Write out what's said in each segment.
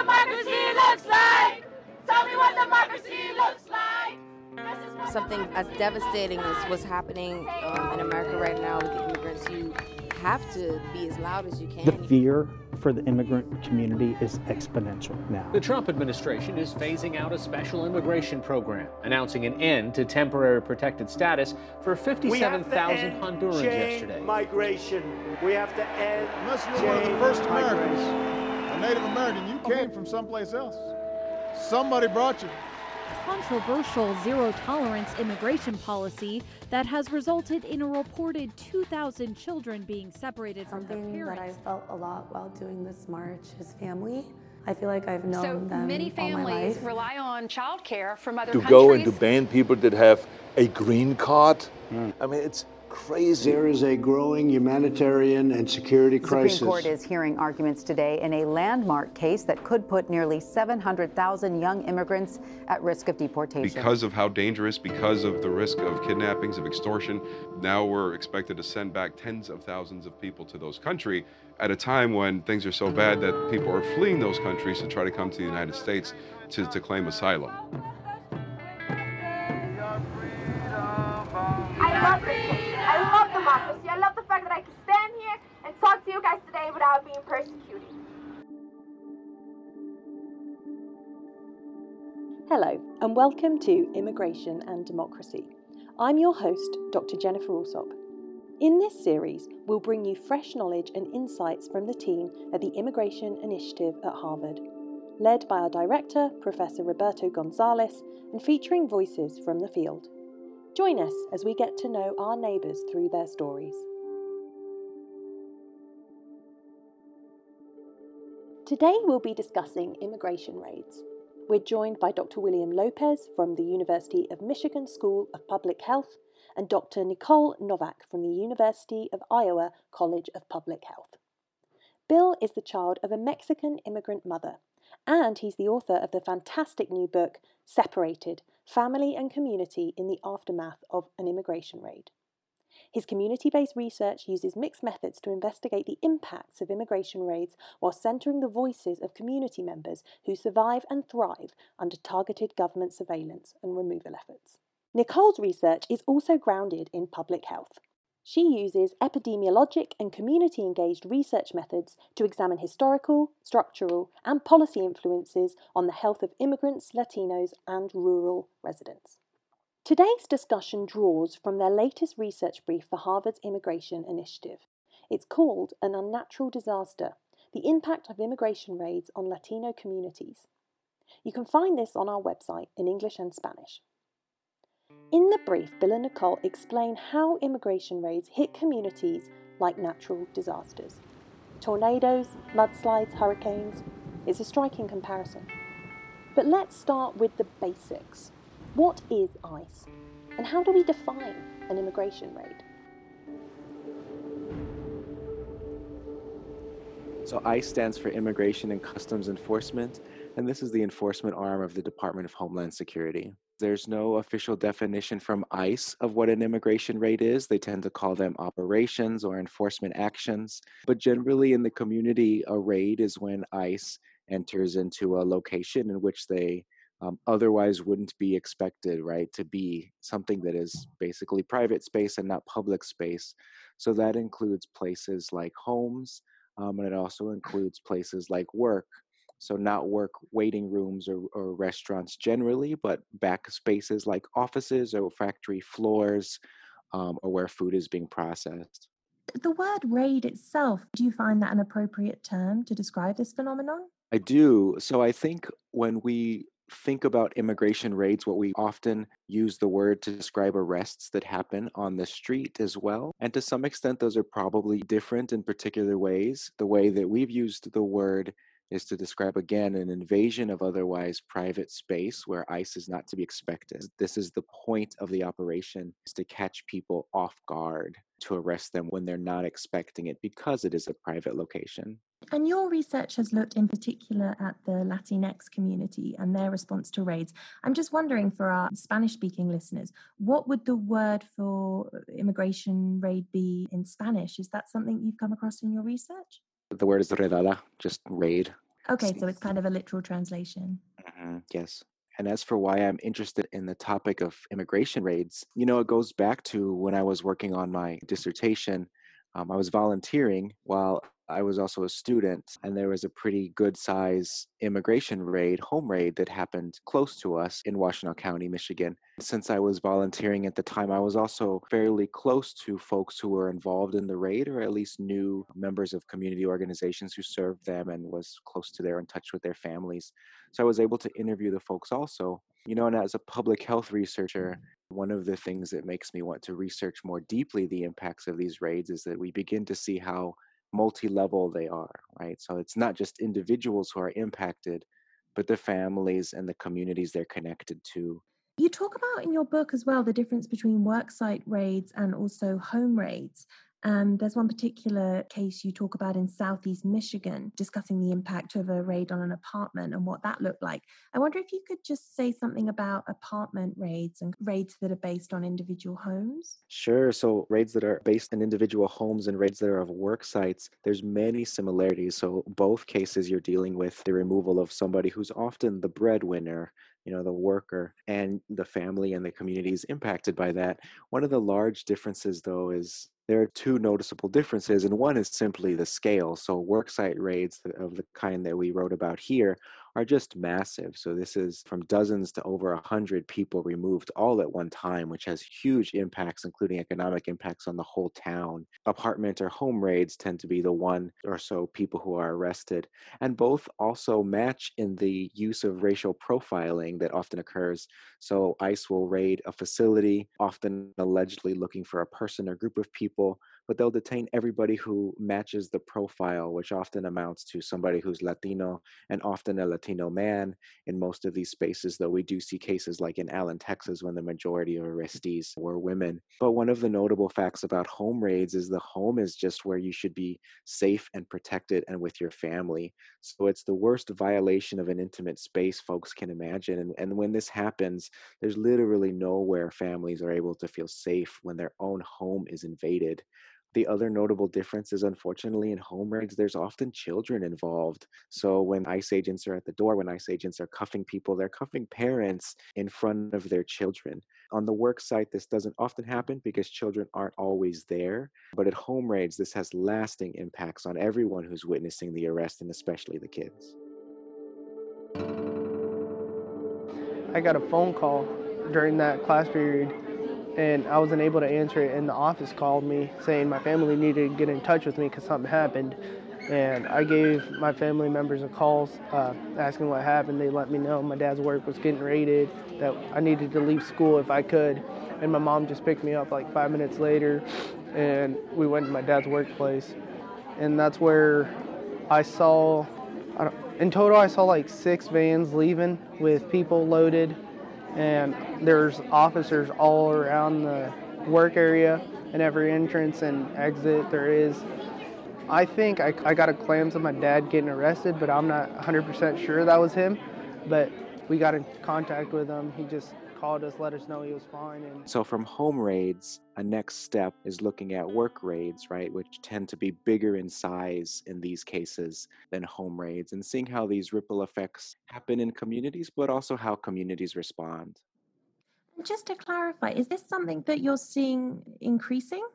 democracy looks like. Tell me what democracy looks like. Something as devastating as what's happening um, in America right now with the immigrants, you have to be as loud as you can. The fear for the immigrant community is exponential now. The Trump administration is phasing out a special immigration program, announcing an end to temporary protected status for 57,000 Hondurans yesterday. Migration. We have to end. Unless you're one of the first Americans, a Native American, you came from someplace else. Somebody brought you controversial zero tolerance immigration policy that has resulted in a reported 2,000 children being separated Something from their parents. that I felt a lot while doing this march is family. I feel like I've known so them many all my families life. rely on childcare from other people. to countries. go and to ban people that have a green card. Hmm. I mean, it's crazy. There is a growing humanitarian and security the crisis. Supreme Court is hearing arguments today in a landmark case that could put nearly 700,000 young immigrants at risk of deportation. Because of how dangerous, because of the risk of kidnappings, of extortion, now we're expected to send back tens of thousands of people to those countries at a time when things are so bad that people are fleeing those countries to try to come to the United States to, to claim asylum. I love it. I love democracy. I love the fact that I can stand here and talk to you guys today without being persecuted. Hello, and welcome to Immigration and Democracy. I'm your host, Dr. Jennifer Allsopp. In this series, we'll bring you fresh knowledge and insights from the team at the Immigration Initiative at Harvard, led by our director, Professor Roberto Gonzalez, and featuring voices from the field. Join us as we get to know our neighbours through their stories. Today we'll be discussing immigration raids. We're joined by Dr. William Lopez from the University of Michigan School of Public Health and Dr. Nicole Novak from the University of Iowa College of Public Health. Bill is the child of a Mexican immigrant mother, and he's the author of the fantastic new book, Separated Family and Community in the Aftermath of an Immigration Raid. His community based research uses mixed methods to investigate the impacts of immigration raids while centering the voices of community members who survive and thrive under targeted government surveillance and removal efforts. Nicole's research is also grounded in public health. She uses epidemiologic and community engaged research methods to examine historical, structural, and policy influences on the health of immigrants, Latinos, and rural residents. Today's discussion draws from their latest research brief for Harvard's Immigration Initiative. It's called An Unnatural Disaster The Impact of Immigration Raids on Latino Communities. You can find this on our website in English and Spanish. In the brief, Bill and Nicole explain how immigration raids hit communities like natural disasters. Tornadoes, mudslides, hurricanes. It's a striking comparison. But let's start with the basics. What is ICE? And how do we define an immigration raid? So ICE stands for Immigration and Customs Enforcement, and this is the enforcement arm of the Department of Homeland Security. There's no official definition from ICE of what an immigration raid is. They tend to call them operations or enforcement actions. But generally, in the community, a raid is when ICE enters into a location in which they um, otherwise wouldn't be expected, right, to be something that is basically private space and not public space. So that includes places like homes, um, and it also includes places like work. So, not work waiting rooms or, or restaurants generally, but back spaces like offices or factory floors um, or where food is being processed. The word raid itself, do you find that an appropriate term to describe this phenomenon? I do. So, I think when we think about immigration raids, what we often use the word to describe arrests that happen on the street as well. And to some extent, those are probably different in particular ways. The way that we've used the word is to describe again an invasion of otherwise private space where ICE is not to be expected. This is the point of the operation is to catch people off guard, to arrest them when they're not expecting it because it is a private location. And your research has looked in particular at the Latinx community and their response to raids. I'm just wondering for our Spanish speaking listeners, what would the word for immigration raid be in Spanish? Is that something you've come across in your research? The word is redada, just raid. Okay, so it's kind of a literal translation. Mm-hmm. Yes. And as for why I'm interested in the topic of immigration raids, you know, it goes back to when I was working on my dissertation. Um, I was volunteering while I was also a student, and there was a pretty good size immigration raid, home raid, that happened close to us in Washtenaw County, Michigan. Since I was volunteering at the time, I was also fairly close to folks who were involved in the raid, or at least knew members of community organizations who served them and was close to their in touch with their families. So I was able to interview the folks also. You know, and as a public health researcher, one of the things that makes me want to research more deeply the impacts of these raids is that we begin to see how multi-level they are right? So it's not just individuals who are impacted but the families and the communities they're connected to. You talk about in your book as well the difference between worksite raids and also home raids and there's one particular case you talk about in Southeast Michigan, discussing the impact of a raid on an apartment and what that looked like. I wonder if you could just say something about apartment raids and raids that are based on individual homes. Sure. So raids that are based on individual homes and raids that are of work sites, there's many similarities. So both cases you're dealing with the removal of somebody who's often the breadwinner you know the worker and the family and the communities impacted by that one of the large differences though is there are two noticeable differences, and one is simply the scale. So, worksite raids of the kind that we wrote about here are just massive. So this is from dozens to over a hundred people removed all at one time, which has huge impacts, including economic impacts on the whole town. Apartment or home raids tend to be the one or so people who are arrested, and both also match in the use of racial profiling that often occurs. So ICE will raid a facility, often allegedly looking for a person or group of people but they'll detain everybody who matches the profile, which often amounts to somebody who's Latino and often a Latino man in most of these spaces, though we do see cases like in Allen, Texas, when the majority of arrestees were women. But one of the notable facts about home raids is the home is just where you should be safe and protected and with your family. So it's the worst violation of an intimate space folks can imagine. And, and when this happens, there's literally nowhere families are able to feel safe when their own home is invaded. The other notable difference is unfortunately in home raids, there's often children involved. So when ICE agents are at the door, when ICE agents are cuffing people, they're cuffing parents in front of their children. On the work site, this doesn't often happen because children aren't always there. But at home raids, this has lasting impacts on everyone who's witnessing the arrest and especially the kids. I got a phone call during that class period and I wasn't able to answer it. And the office called me saying my family needed to get in touch with me because something happened. And I gave my family members a call uh, asking what happened. They let me know my dad's work was getting raided, that I needed to leave school if I could. And my mom just picked me up like five minutes later, and we went to my dad's workplace. And that's where I saw, I in total, I saw like six vans leaving with people loaded and there's officers all around the work area and every entrance and exit there is. I think I, I got a glimpse of my dad getting arrested, but I'm not 100% sure that was him. But we got in contact with him. He just called us, let us know he was fine. And so from home raids, a next step is looking at work raids, right, which tend to be bigger in size in these cases than home raids, and seeing how these ripple effects happen in communities, but also how communities respond. Just to clarify, is this something that you're seeing increasing?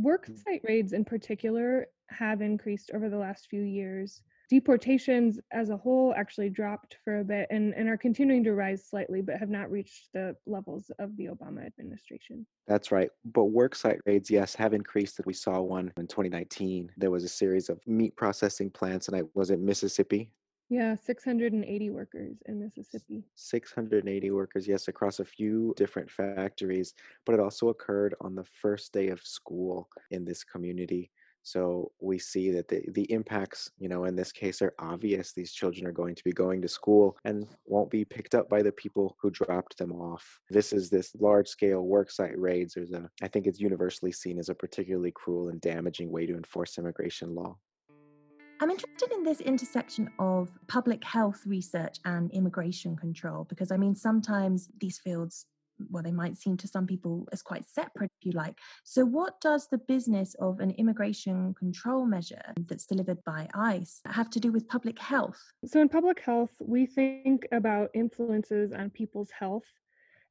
Worksite hmm. raids in particular have increased over the last few years deportations as a whole actually dropped for a bit and, and are continuing to rise slightly, but have not reached the levels of the Obama administration. That's right. But worksite raids, yes, have increased. We saw one in 2019. There was a series of meat processing plants, and I was in Mississippi. Yeah, 680 workers in Mississippi. 680 workers, yes, across a few different factories. But it also occurred on the first day of school in this community. So we see that the, the impacts, you know, in this case are obvious. These children are going to be going to school and won't be picked up by the people who dropped them off. This is this large scale worksite raids. There's a, I think it's universally seen as a particularly cruel and damaging way to enforce immigration law. I'm interested in this intersection of public health research and immigration control because I mean, sometimes these fields well, they might seem to some people as quite separate, if you like. So, what does the business of an immigration control measure that's delivered by ICE have to do with public health? So, in public health, we think about influences on people's health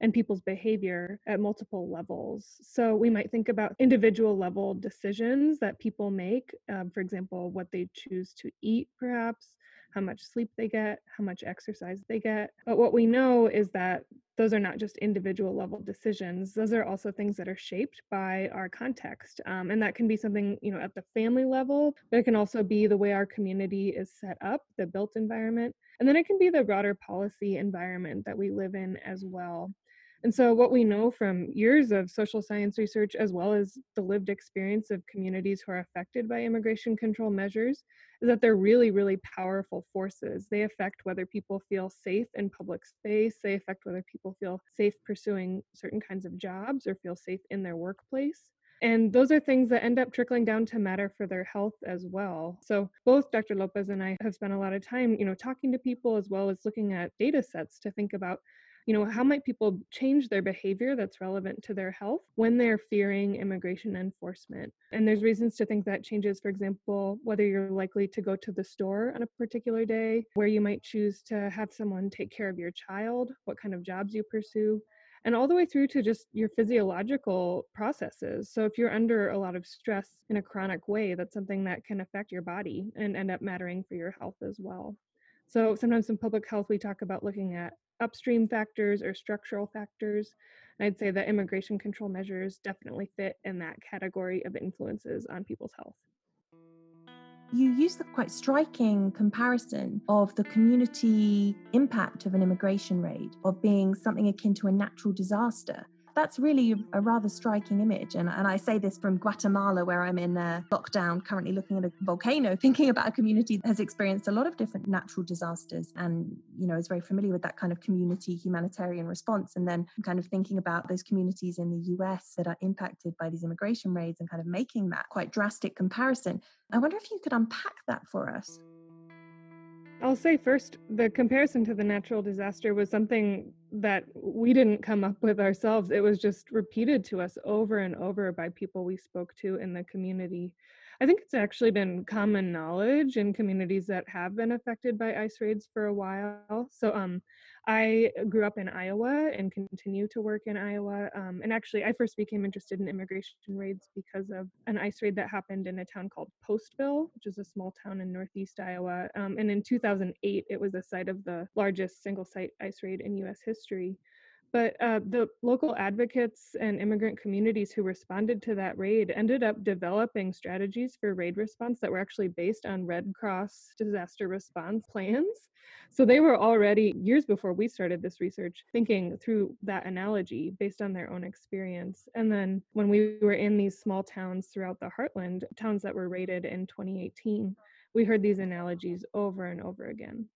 and people's behavior at multiple levels. So we might think about individual level decisions that people make, um, for example, what they choose to eat, perhaps, how much sleep they get, how much exercise they get. But what we know is that those are not just individual level decisions. Those are also things that are shaped by our context. Um, and that can be something, you know, at the family level, but it can also be the way our community is set up, the built environment. And then it can be the broader policy environment that we live in as well. And so, what we know from years of social science research, as well as the lived experience of communities who are affected by immigration control measures, is that they're really, really powerful forces. They affect whether people feel safe in public space, they affect whether people feel safe pursuing certain kinds of jobs or feel safe in their workplace. And those are things that end up trickling down to matter for their health as well. So both Dr. Lopez and I have spent a lot of time, you know, talking to people as well as looking at data sets to think about you know how might people change their behavior that's relevant to their health when they're fearing immigration enforcement and there's reasons to think that changes for example whether you're likely to go to the store on a particular day where you might choose to have someone take care of your child what kind of jobs you pursue and all the way through to just your physiological processes. So, if you're under a lot of stress in a chronic way, that's something that can affect your body and end up mattering for your health as well. So, sometimes in public health, we talk about looking at upstream factors or structural factors. I'd say that immigration control measures definitely fit in that category of influences on people's health. You use the quite striking comparison of the community impact of an immigration raid, of being something akin to a natural disaster that's really a rather striking image. And, and I say this from Guatemala, where I'm in uh, lockdown, currently looking at a volcano, thinking about a community that has experienced a lot of different natural disasters and, you know, is very familiar with that kind of community humanitarian response. And then kind of thinking about those communities in the US that are impacted by these immigration raids and kind of making that quite drastic comparison. I wonder if you could unpack that for us. I'll say first, the comparison to the natural disaster was something that we didn't come up with ourselves. It was just repeated to us over and over by people we spoke to in the community. I think it's actually been common knowledge in communities that have been affected by ice raids for a while. So um, I grew up in Iowa and continue to work in Iowa. Um, and actually, I first became interested in immigration raids because of an ice raid that happened in a town called Postville, which is a small town in northeast Iowa. Um, and in 2008, it was the site of the largest single site ice raid in US history. But uh, the local advocates and immigrant communities who responded to that raid ended up developing strategies for raid response that were actually based on Red Cross disaster response plans. So they were already, years before we started this research, thinking through that analogy based on their own experience. And then when we were in these small towns throughout the heartland, towns that were raided in 2018, we heard these analogies over and over again.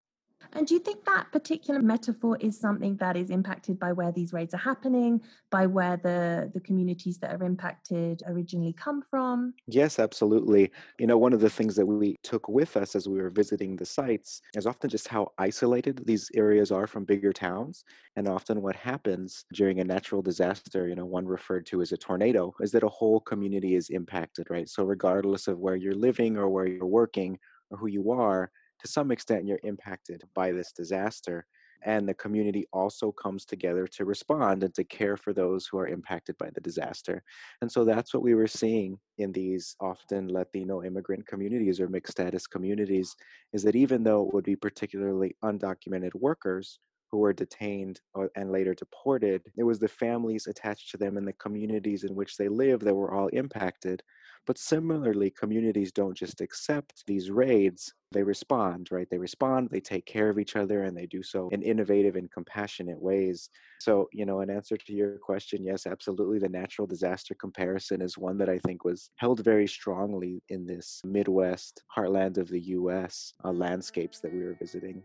And do you think that particular metaphor is something that is impacted by where these raids are happening, by where the, the communities that are impacted originally come from? Yes, absolutely. You know, one of the things that we took with us as we were visiting the sites is often just how isolated these areas are from bigger towns. And often what happens during a natural disaster, you know, one referred to as a tornado, is that a whole community is impacted, right? So regardless of where you're living or where you're working or who you are, to some extent you're impacted by this disaster and the community also comes together to respond and to care for those who are impacted by the disaster. And so that's what we were seeing in these often Latino immigrant communities or mixed status communities is that even though it would be particularly undocumented workers who were detained uh, and later deported, it was the families attached to them and the communities in which they live that were all impacted. But similarly, communities don't just accept these raids, they respond, right? They respond, they take care of each other, and they do so in innovative and compassionate ways. So, you know, in answer to your question, yes, absolutely. The natural disaster comparison is one that I think was held very strongly in this Midwest heartland of the US uh, landscapes that we were visiting.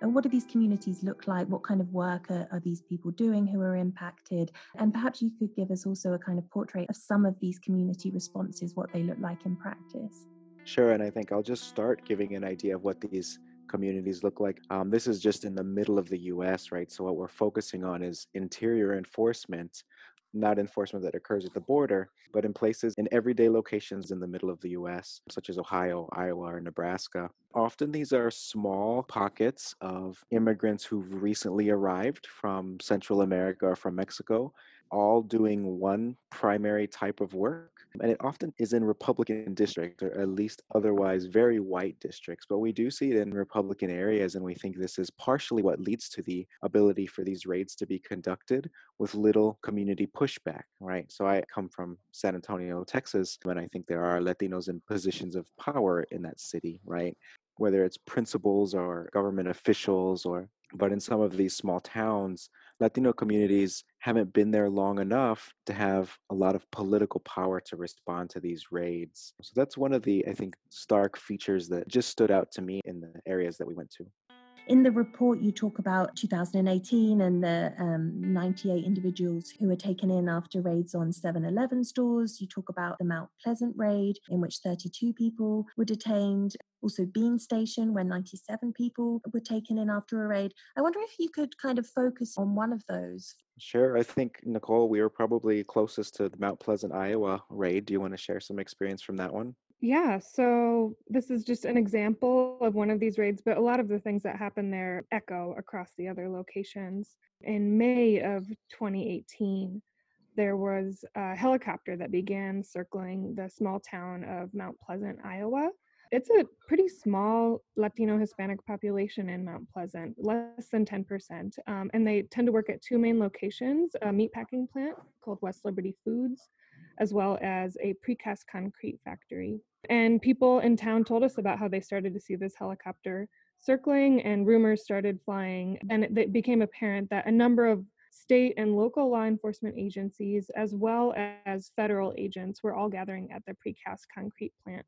And what do these communities look like? What kind of work are, are, these people doing who are impacted? And perhaps you could give us also a kind of portrait of some of these community responses, what they look like in practice. Sure. And I think I'll just start giving an idea of what these communities look like. Um, this is just in the middle of the US, right? So, what we're focusing on is interior enforcement, not enforcement that occurs at the border, but in places in everyday locations in the middle of the US, such as Ohio, Iowa, or Nebraska. Often these are small pockets of immigrants who've recently arrived from Central America or from Mexico all doing one primary type of work. And it often is in Republican districts, or at least otherwise very white districts. But we do see it in Republican areas, and we think this is partially what leads to the ability for these raids to be conducted with little community pushback, right? So I come from San Antonio, Texas, and I think there are Latinos in positions of power in that city, right? Whether it's principals or government officials or but in some of these small towns, Latino communities haven't been there long enough to have a lot of political power to respond to these raids. So that's one of the, I think, stark features that just stood out to me in the areas that we went to. In the report, you talk about 2018 and the um, 98 individuals who were taken in after raids on 7 Eleven stores. You talk about the Mount Pleasant raid, in which 32 people were detained. Also, Bean Station, where 97 people were taken in after a raid. I wonder if you could kind of focus on one of those. Sure. I think, Nicole, we were probably closest to the Mount Pleasant, Iowa raid. Do you want to share some experience from that one? Yeah, so this is just an example of one of these raids, but a lot of the things that happen there echo across the other locations. In May of 2018, there was a helicopter that began circling the small town of Mount Pleasant, Iowa. It's a pretty small Latino Hispanic population in Mount Pleasant, less than 10%. Um, and they tend to work at two main locations a meatpacking plant called West Liberty Foods, as well as a precast concrete factory. And people in town told us about how they started to see this helicopter circling and rumors started flying. And it, became apparent that a number of state and local law enforcement agencies, as well as federal agents, were all gathering at the precast concrete plant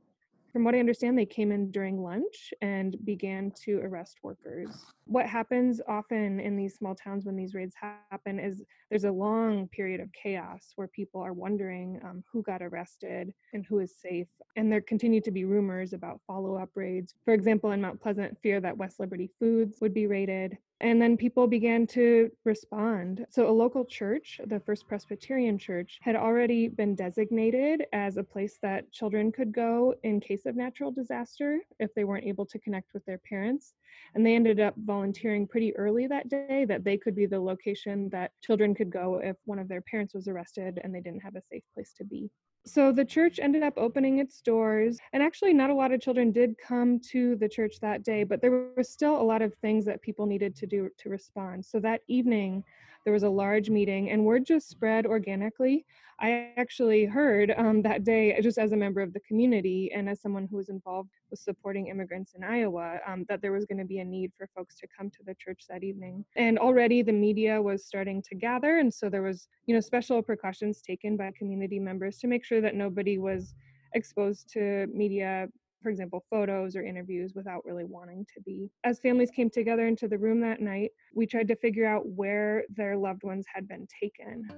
from what I understand, they came in during lunch and began to arrest workers. What happens often in these small towns when these raids happen is there's a long period of chaos where people are wondering um, who got arrested and who is safe. And there continue to be rumors about follow up raids. For example, in Mount Pleasant, fear that West Liberty Foods would be raided. And then people began to respond. So, a local church, the First Presbyterian Church, had already been designated as a place that children could go in case of natural disaster if they weren't able to connect with their parents. And they ended up volunteering pretty early that day that they could be the location that children could go if one of their parents was arrested and they didn't have a safe place to be. So the church ended up opening its doors, and actually, not a lot of children did come to the church that day, but there were still a lot of things that people needed to do to respond. So that evening, there was a large meeting, and word just spread organically. I actually heard um, that day, just as a member of the community and as someone who was involved with supporting immigrants in Iowa, um, that there was going to be a need for folks to come to the church that evening. And already the media was starting to gather, and so there was, you know, special precautions taken by community members to make sure that nobody was exposed to media for example, photos or interviews without really wanting to be. As families came together into the room that night, we tried to figure out where their loved ones had been taken.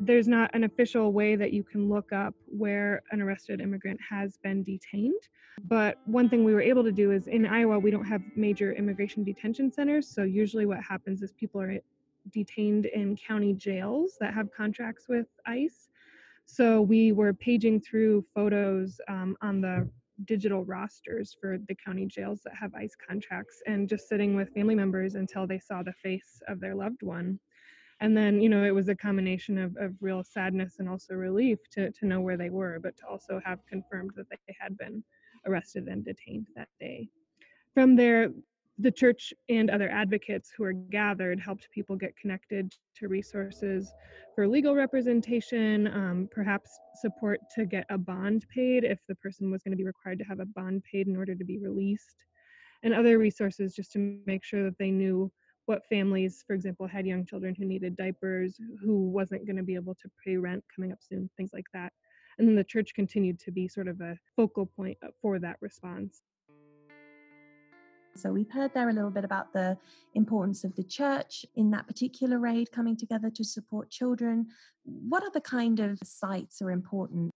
There's not an official way that you can look up where an arrested immigrant has been detained. But one thing we were able to do is in Iowa, we don't have major immigration detention centers. So usually what happens is people are detained in county jails that have contracts with ICE. So we were paging through photos um, on the digital rosters for the county jails that have ICE contracts and just sitting with family members until they saw the face of their loved one. And then, you know, it was a combination of, of real sadness and also relief to, to know where they were, but to also have confirmed that they had been arrested and detained that day. From there, the church and other advocates who were gathered helped people get connected to resources for legal representation, um, perhaps support to get a bond paid if the person was going to be required to have a bond paid in order to be released, and other resources just to make sure that they knew what families, for example, had young children who needed diapers, who wasn't going to be able to pay rent coming up soon, things like that. And then the church continued to be sort of a focal point for that response. So we've heard there a little bit about the importance of the church in that particular raid coming together to support children. What other kind of sites are important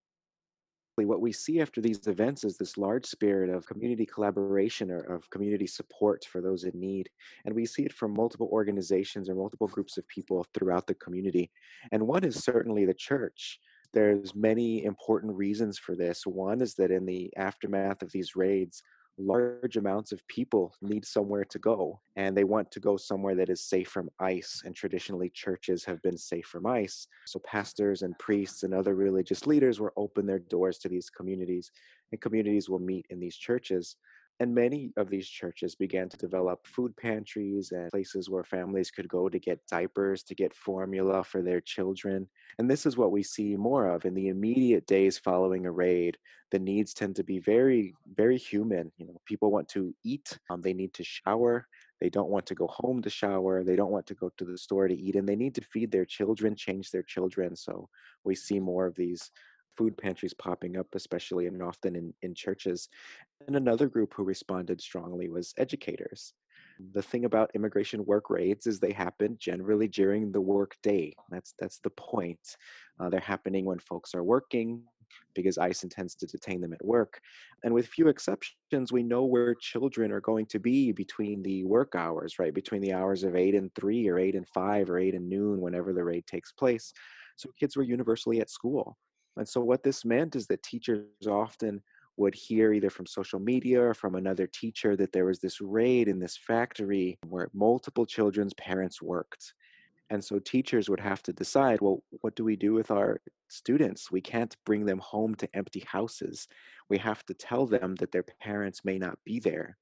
what we see after these events is this large spirit of community collaboration or of community support for those in need. And we see it from multiple organizations or multiple groups of people throughout the community. And one is certainly the church. There's many important reasons for this. One is that in the aftermath of these raids, large amounts of people need somewhere to go and they want to go somewhere that is safe from ICE and traditionally churches have been safe from ICE. So pastors and priests and other religious leaders will open their doors to these communities and communities will meet in these churches and many of these churches began to develop food pantries and places where families could go to get diapers, to get formula for their children. And this is what we see more of in the immediate days following a raid. The needs tend to be very, very human. You know, people want to eat, um, they need to shower, they don't want to go home to shower, they don't want to go to the store to eat, and they need to feed their children, change their children. So we see more of these food pantries popping up, especially and often in, in churches. And another group who responded strongly was educators. The thing about immigration work raids is they happen generally during the work day. That's that's the point. Uh, they're happening when folks are working because ICE intends to detain them at work. And with few exceptions, we know where children are going to be between the work hours, right? Between the hours of eight and three, or eight and five, or eight and noon, whenever the raid takes place. So kids were universally at school. And so, what this meant is that teachers often would hear either from social media or from another teacher that there was this raid in this factory where multiple children's parents worked. And so teachers would have to decide well, what do we do with our students? We can't bring them home to empty houses. We have to tell them that their parents may not be there.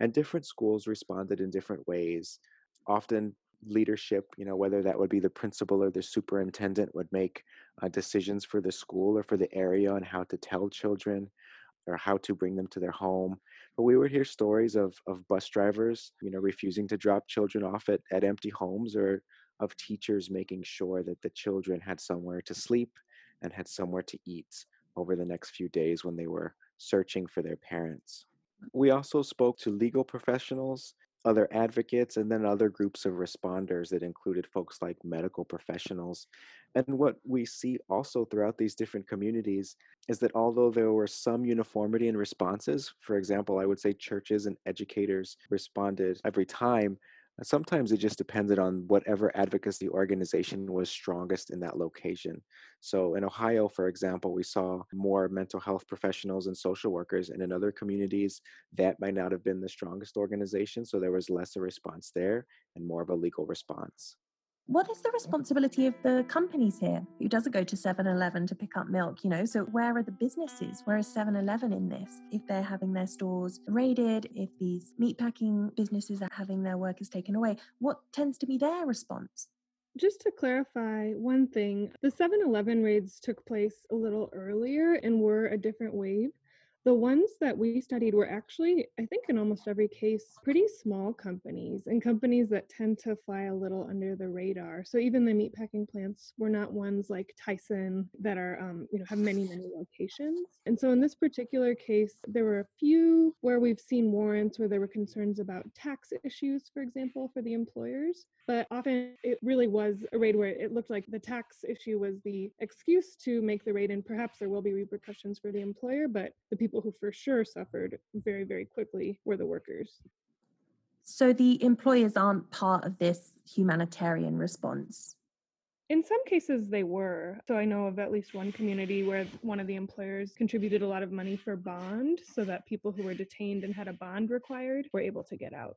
And different schools responded in different ways. Often leadership, you know, whether that would be the principal or the superintendent, would make uh, decisions for the school or for the area on how to tell children or how to bring them to their home. But we would hear stories of, of bus drivers, you know, refusing to drop children off at, at empty homes or of teachers making sure that the children had somewhere to sleep and had somewhere to eat over the next few days when they were searching for their parents. We also spoke to legal professionals other advocates, and then other groups of responders that included folks like medical professionals. And what we see also throughout these different communities is that although there were some uniformity in responses, for example, I would say churches and educators responded every time, sometimes it just depended on whatever advocacy organization was strongest in that location. So in Ohio, for example, we saw more mental health professionals and social workers, and in other communities, that might not have been the strongest organization. So there was less a response there and more of a legal response. What is the responsibility of the companies here? Who doesn't go to 7 Eleven to pick up milk? You know, so where are the businesses? Where is 7 Eleven in this? If they're having their stores raided, if these meatpacking businesses are having their workers taken away, what tends to be their response? Just to clarify one thing, the 7 Eleven raids took place a little earlier and were a different wave. The ones that we studied were actually, I think, in almost every case, pretty small companies and companies that tend to fly a little under the radar. So even the meatpacking plants were not ones like Tyson that are, um, you know, have many, many locations. And so in this particular case, there were a few where we've seen warrants where there were concerns about tax issues, for example, for the employers. But often it really was a raid where it looked like the tax issue was the excuse to make the raid, and perhaps there will be repercussions for the employer, but the people who for sure suffered very, very quickly were the workers. So the employers aren't part of this humanitarian response? In some cases, they were. So I know of at least one community where one of the employers contributed a lot of money for bond so that people who were detained and had a bond required were able to get out.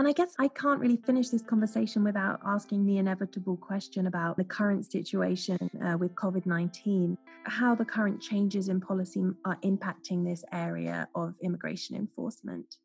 And I guess I can't really finish this conversation without asking the inevitable question about the current situation uh, with COVID 19, how the current changes in policy are impacting this area of immigration enforcement.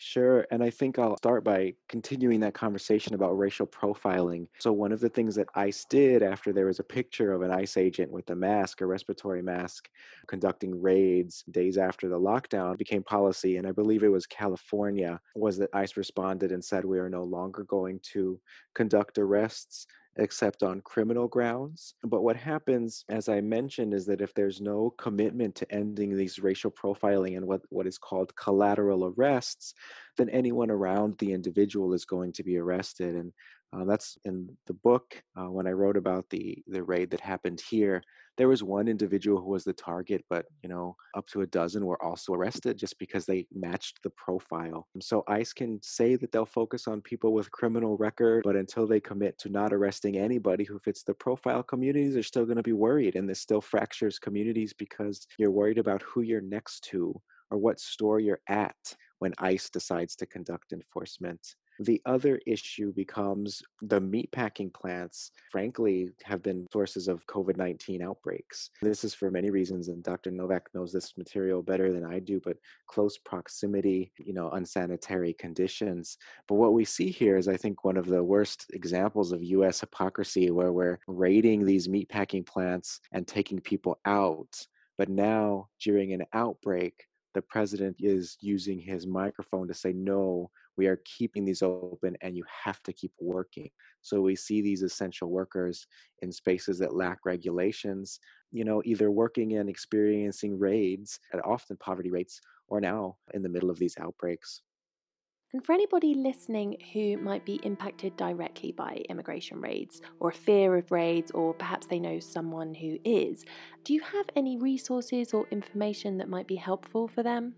Sure. And I think I'll start by continuing that conversation about racial profiling. So, one of the things that ICE did after there was a picture of an ICE agent with a mask, a respiratory mask, conducting raids days after the lockdown became policy. And I believe it was California, was that ICE responded and said, We are no longer going to conduct arrests except on criminal grounds. But what happens, as I mentioned, is that if there's no commitment to ending these racial profiling and what, what is called collateral arrests, then anyone around the individual is going to be arrested. And Uh, that's in the book. Uh, when I wrote about the the raid that happened here, there was one individual who was the target, but you know, up to a dozen were also arrested just because they matched the profile. So ICE can say that they'll focus on people with criminal record, but until they commit to not arresting anybody who fits the profile, communities are still going to be worried, and this still fractures communities because you're worried about who you're next to or what store you're at when ICE decides to conduct enforcement. The other issue becomes the meatpacking plants, frankly, have been sources of COVID 19 outbreaks. This is for many reasons, and Dr. Novak knows this material better than I do, but close proximity, you know, unsanitary conditions. But what we see here is, I think, one of the worst examples of US hypocrisy where we're raiding these meatpacking plants and taking people out. But now, during an outbreak, the president is using his microphone to say, no, we are keeping these open and you have to keep working. So we see these essential workers in spaces that lack regulations, you know, either working and experiencing raids at often poverty rates or now in the middle of these outbreaks. And for anybody listening who might be impacted directly by immigration raids or fear of raids, or perhaps they know someone who is, do you have any resources or information that might be helpful for them?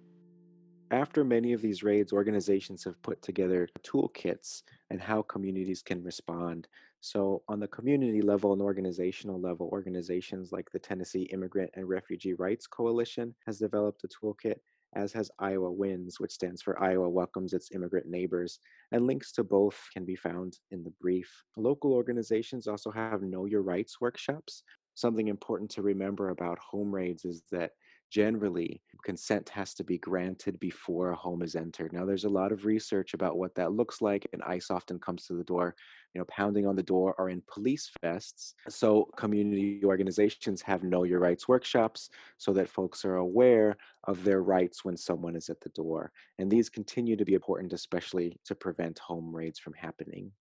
After many of these raids, organizations have put together toolkits and how communities can respond. So, on the community level and organizational level, organizations like the Tennessee Immigrant and Refugee Rights Coalition has developed a toolkit, as has Iowa Wins, which stands for Iowa Welcomes Its Immigrant Neighbors. And links to both can be found in the brief. Local organizations also have Know Your Rights workshops. Something important to remember about home raids is that generally consent has to be granted before a home is entered. Now, there's a lot of research about what that looks like, and ICE often comes to the door, you know, pounding on the door or in police vests. So, community organizations have Know Your Rights workshops so that folks are aware of their rights when someone is at the door. And these continue to be important, especially to prevent home raids from happening.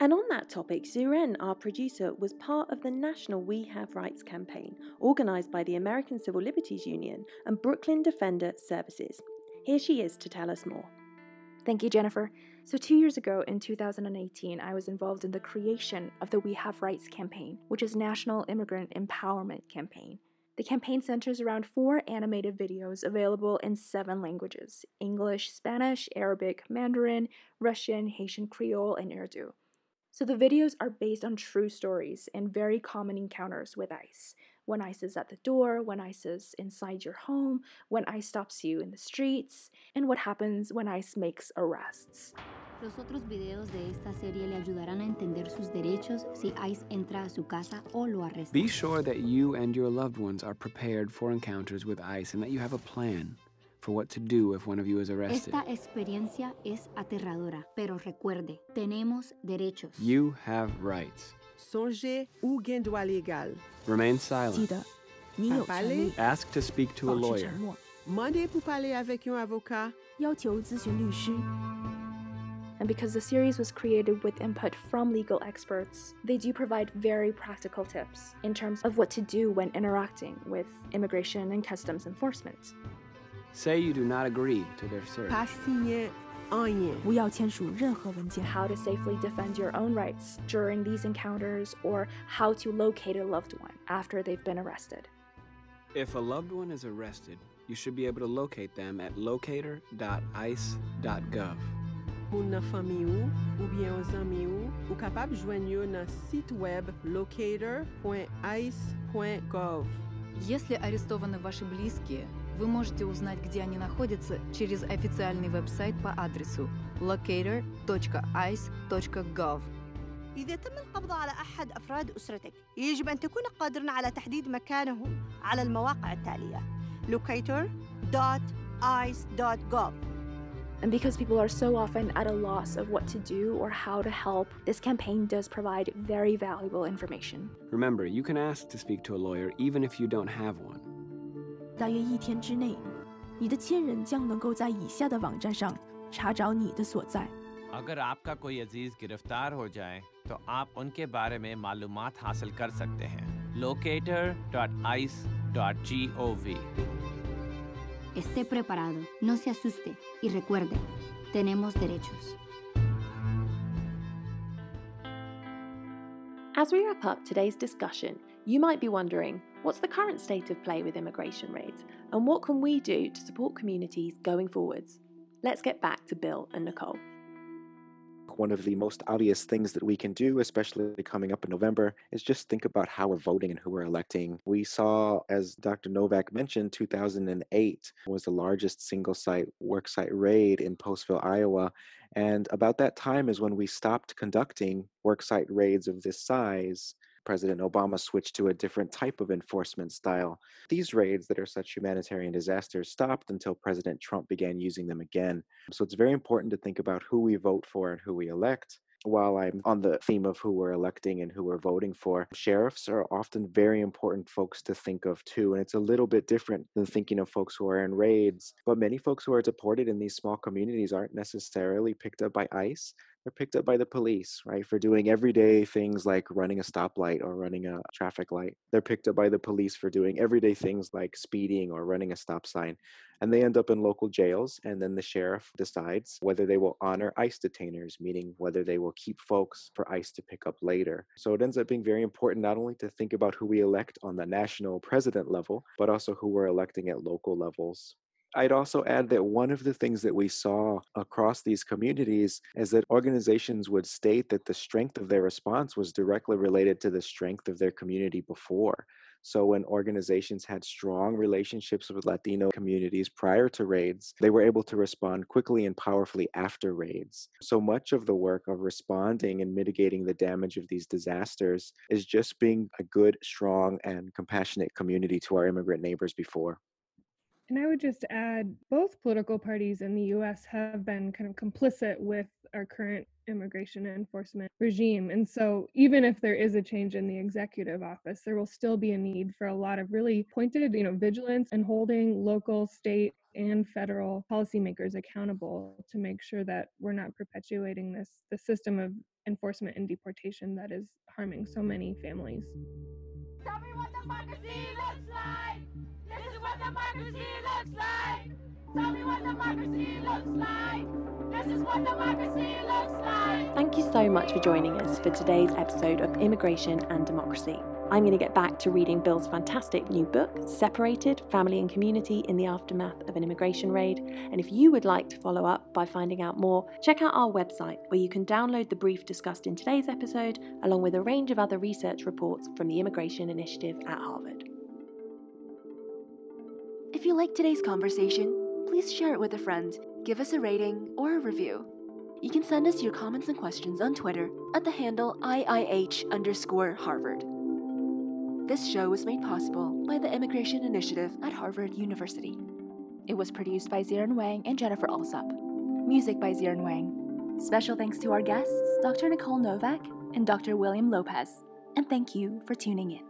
And on that topic, Zuren, our producer, was part of the national We Have Rights campaign, organised by the American Civil Liberties Union and Brooklyn Defender Services. Here she is to tell us more. Thank you, Jennifer. So, two years ago in 2018, I was involved in the creation of the We Have Rights campaign, which is National Immigrant Empowerment Campaign. The campaign centers around four animated videos available in seven languages English, Spanish, Arabic, Mandarin, Russian, Haitian Creole, and Urdu. So the videos are based on true stories and very common encounters with ICE. When ICE is at the door, when ICE is inside your home, when ICE stops you in the streets, and what happens when ICE makes arrests. Los otros videos de esta serie le ayudarán a entender sus derechos si ICE entra a su casa o lo arresta. Be sure that you and your loved ones are prepared for encounters with ICE and that you have a plan for what to do if one of you is arrested. Esta experiencia es aterradora, pero recuerde, tenemos derechos. You have rights. Songez ou gain droit légal. Remain silent. parler. Ask to speak to a lawyer. Mandez pour parler avec un avocat. And because the series was created with input from legal experts, they do provide very practical tips in terms of what to do when interacting with immigration and customs enforcement. Say you do not agree to their search. Pas signer rien. How to safely defend your own rights during these encounters or how to locate a loved one after they've been arrested. If a loved one is arrested, you should be able to locate them at locator.ice.gov. Moun nan fami ou, ou bien un zami ou, ou kapab jwen yo nan site web locator.ice.gov. Если арестованы ваши близкие, вы можете узнать, где они находятся через официальный веб-сайт по адресу locator.ice.gov. إذا تم القبض على أحد أفراد أسرتك يجب أن تكون قادرا على تحديد مكانه على المواقع التالية locator.ice.gov And because people are so often at a loss of what to do or how to help, this campaign does provide very valuable information. Remember, you can ask to speak to a lawyer even if you don't have one. 大约一天之内，你的亲人将能够在以下的网站上查找你的所在。अगर आपका कोई अज़ीज़ गिरफ़्तार हो जाए तो आप उनके बारे में मालूम हासिल कर सकते हैं locator.ice.gov Esté preparado, no se asuste y recuerde, tenemos derechos. As we wrap up today's discussion, you might be wondering what's the current state of play with immigration raids and what can we do to support communities going forwards? Let's get back to Bill and Nicole one of the most obvious things that we can do, especially coming up in November, is just think about how we're voting and who we're electing. We saw, as Dr. Novak mentioned, 2008 was the largest single site worksite raid in Postville, Iowa. And about that time is when we stopped conducting worksite raids of this size President Obama switched to a different type of enforcement style. These raids that are such humanitarian disasters stopped until President Trump began using them again. So it's very important to think about who we vote for and who we elect while I'm on the theme of who we're electing and who we're voting for, sheriffs are often very important folks to think of too. And it's a little bit different than thinking of folks who are in raids. But many folks who are deported in these small communities aren't necessarily picked up by ICE. They're picked up by the police, right, for doing everyday things like running a stoplight or running a traffic light. They're picked up by the police for doing everyday things like speeding or running a stop sign and they end up in local jails. And then the sheriff decides whether they will honor ICE detainers, meaning whether they will keep folks for ICE to pick up later. So it ends up being very important not only to think about who we elect on the national president level, but also who we're electing at local levels. I'd also add that one of the things that we saw across these communities is that organizations would state that the strength of their response was directly related to the strength of their community before. So when organizations had strong relationships with Latino communities prior to raids, they were able to respond quickly and powerfully after raids. So much of the work of responding and mitigating the damage of these disasters is just being a good, strong, and compassionate community to our immigrant neighbors before. And I would just add both political parties in the US have been kind of complicit with our current immigration enforcement regime. And so, even if there is a change in the executive office, there will still be a need for a lot of really pointed, you know, vigilance and holding local, state, and federal policymakers accountable to make sure that we're not perpetuating this the system of enforcement and deportation that is harming so many families. Tell me what democracy looks like. Democracy looks like. Tell me what democracy looks like. This is what democracy looks like. Thank you so much for joining us for today's episode of Immigration and Democracy. I'm going to get back to reading Bill's fantastic new book, Separated Family and Community in the Aftermath of an Immigration Raid. And if you would like to follow up by finding out more, check out our website where you can download the brief discussed in today's episode, along with a range of other research reports from the Immigration Initiative at Harvard. If you like today's conversation, please share it with a friend, give us a rating or a review. You can send us your comments and questions on Twitter at the handle IIH underscore Harvard. This show was made possible by the Immigration Initiative at Harvard University. It was produced by Ziren Wang and Jennifer Allsopp. Music by Ziren Wang. Special thanks to our guests, Dr. Nicole Novak and Dr. William Lopez. And thank you for tuning in.